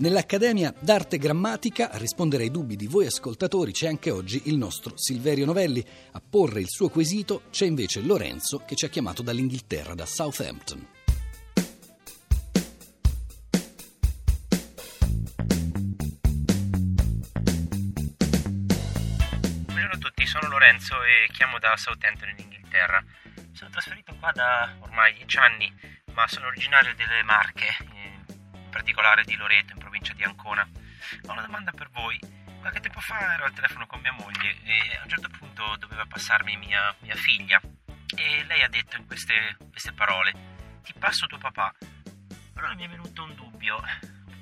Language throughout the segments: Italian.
Nell'Accademia d'Arte Grammatica a rispondere ai dubbi di voi ascoltatori c'è anche oggi il nostro Silverio Novelli. A porre il suo quesito c'è invece Lorenzo che ci ha chiamato dall'Inghilterra, da Southampton. Buongiorno a tutti, sono Lorenzo e chiamo da Southampton in Inghilterra. Sono trasferito qua da ormai dieci anni, ma sono originario delle Marche in particolare di Loreto, in provincia di Ancona. Ho una domanda per voi. Qualche tempo fa ero al telefono con mia moglie e a un certo punto doveva passarmi mia, mia figlia e lei ha detto in queste, queste parole ti passo tuo papà. Allora mi è venuto un dubbio.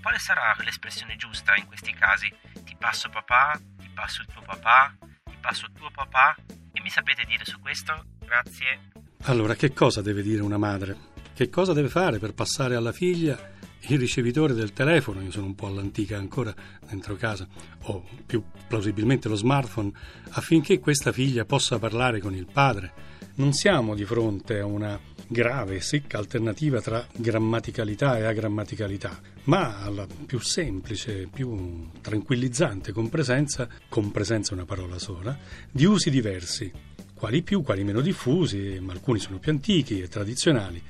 Quale sarà l'espressione giusta in questi casi? Ti passo papà, ti passo il tuo papà, ti passo tuo papà? Che mi sapete dire su questo? Grazie. Allora, che cosa deve dire una madre? Che cosa deve fare per passare alla figlia il ricevitore del telefono, io sono un po' all'antica ancora dentro casa, o più plausibilmente lo smartphone, affinché questa figlia possa parlare con il padre. Non siamo di fronte a una grave secca alternativa tra grammaticalità e agrammaticalità, ma alla più semplice, più tranquillizzante compresenza, compresenza una parola sola, di usi diversi, quali più, quali meno diffusi, ma alcuni sono più antichi e tradizionali,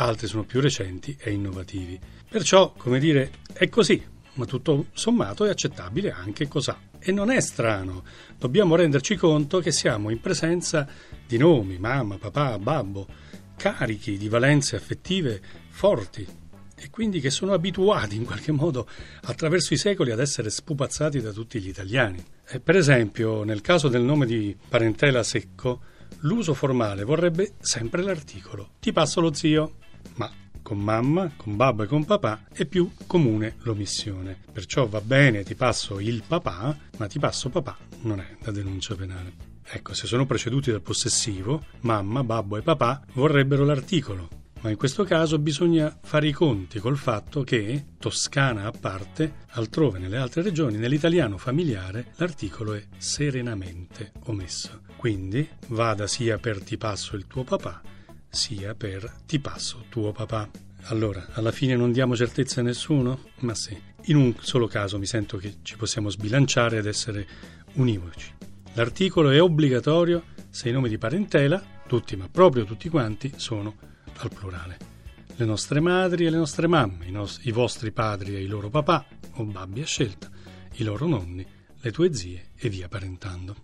altri sono più recenti e innovativi. Perciò, come dire, è così, ma tutto sommato è accettabile anche così. E non è strano, dobbiamo renderci conto che siamo in presenza di nomi, mamma, papà, babbo, carichi di valenze affettive forti e quindi che sono abituati in qualche modo attraverso i secoli ad essere spupazzati da tutti gli italiani. E per esempio, nel caso del nome di parentela secco, l'uso formale vorrebbe sempre l'articolo. Ti passo lo zio, ma con mamma, con babbo e con papà è più comune l'omissione. Perciò va bene, ti passo il papà, ma ti passo papà non è da denuncia penale. Ecco, se sono preceduti dal possessivo, mamma, babbo e papà vorrebbero l'articolo, ma in questo caso bisogna fare i conti col fatto che, Toscana a parte, altrove nelle altre regioni, nell'italiano familiare, l'articolo è serenamente omesso. Quindi vada sia per ti passo il tuo papà, sia per ti passo tuo papà. Allora, alla fine non diamo certezza a nessuno? Ma sì, in un solo caso mi sento che ci possiamo sbilanciare ed essere univoci. L'articolo è obbligatorio se i nomi di parentela, tutti ma proprio tutti quanti, sono al plurale. Le nostre madri e le nostre mamme, i, nos- i vostri padri e i loro papà o babbi a scelta, i loro nonni, le tue zie e via parentando.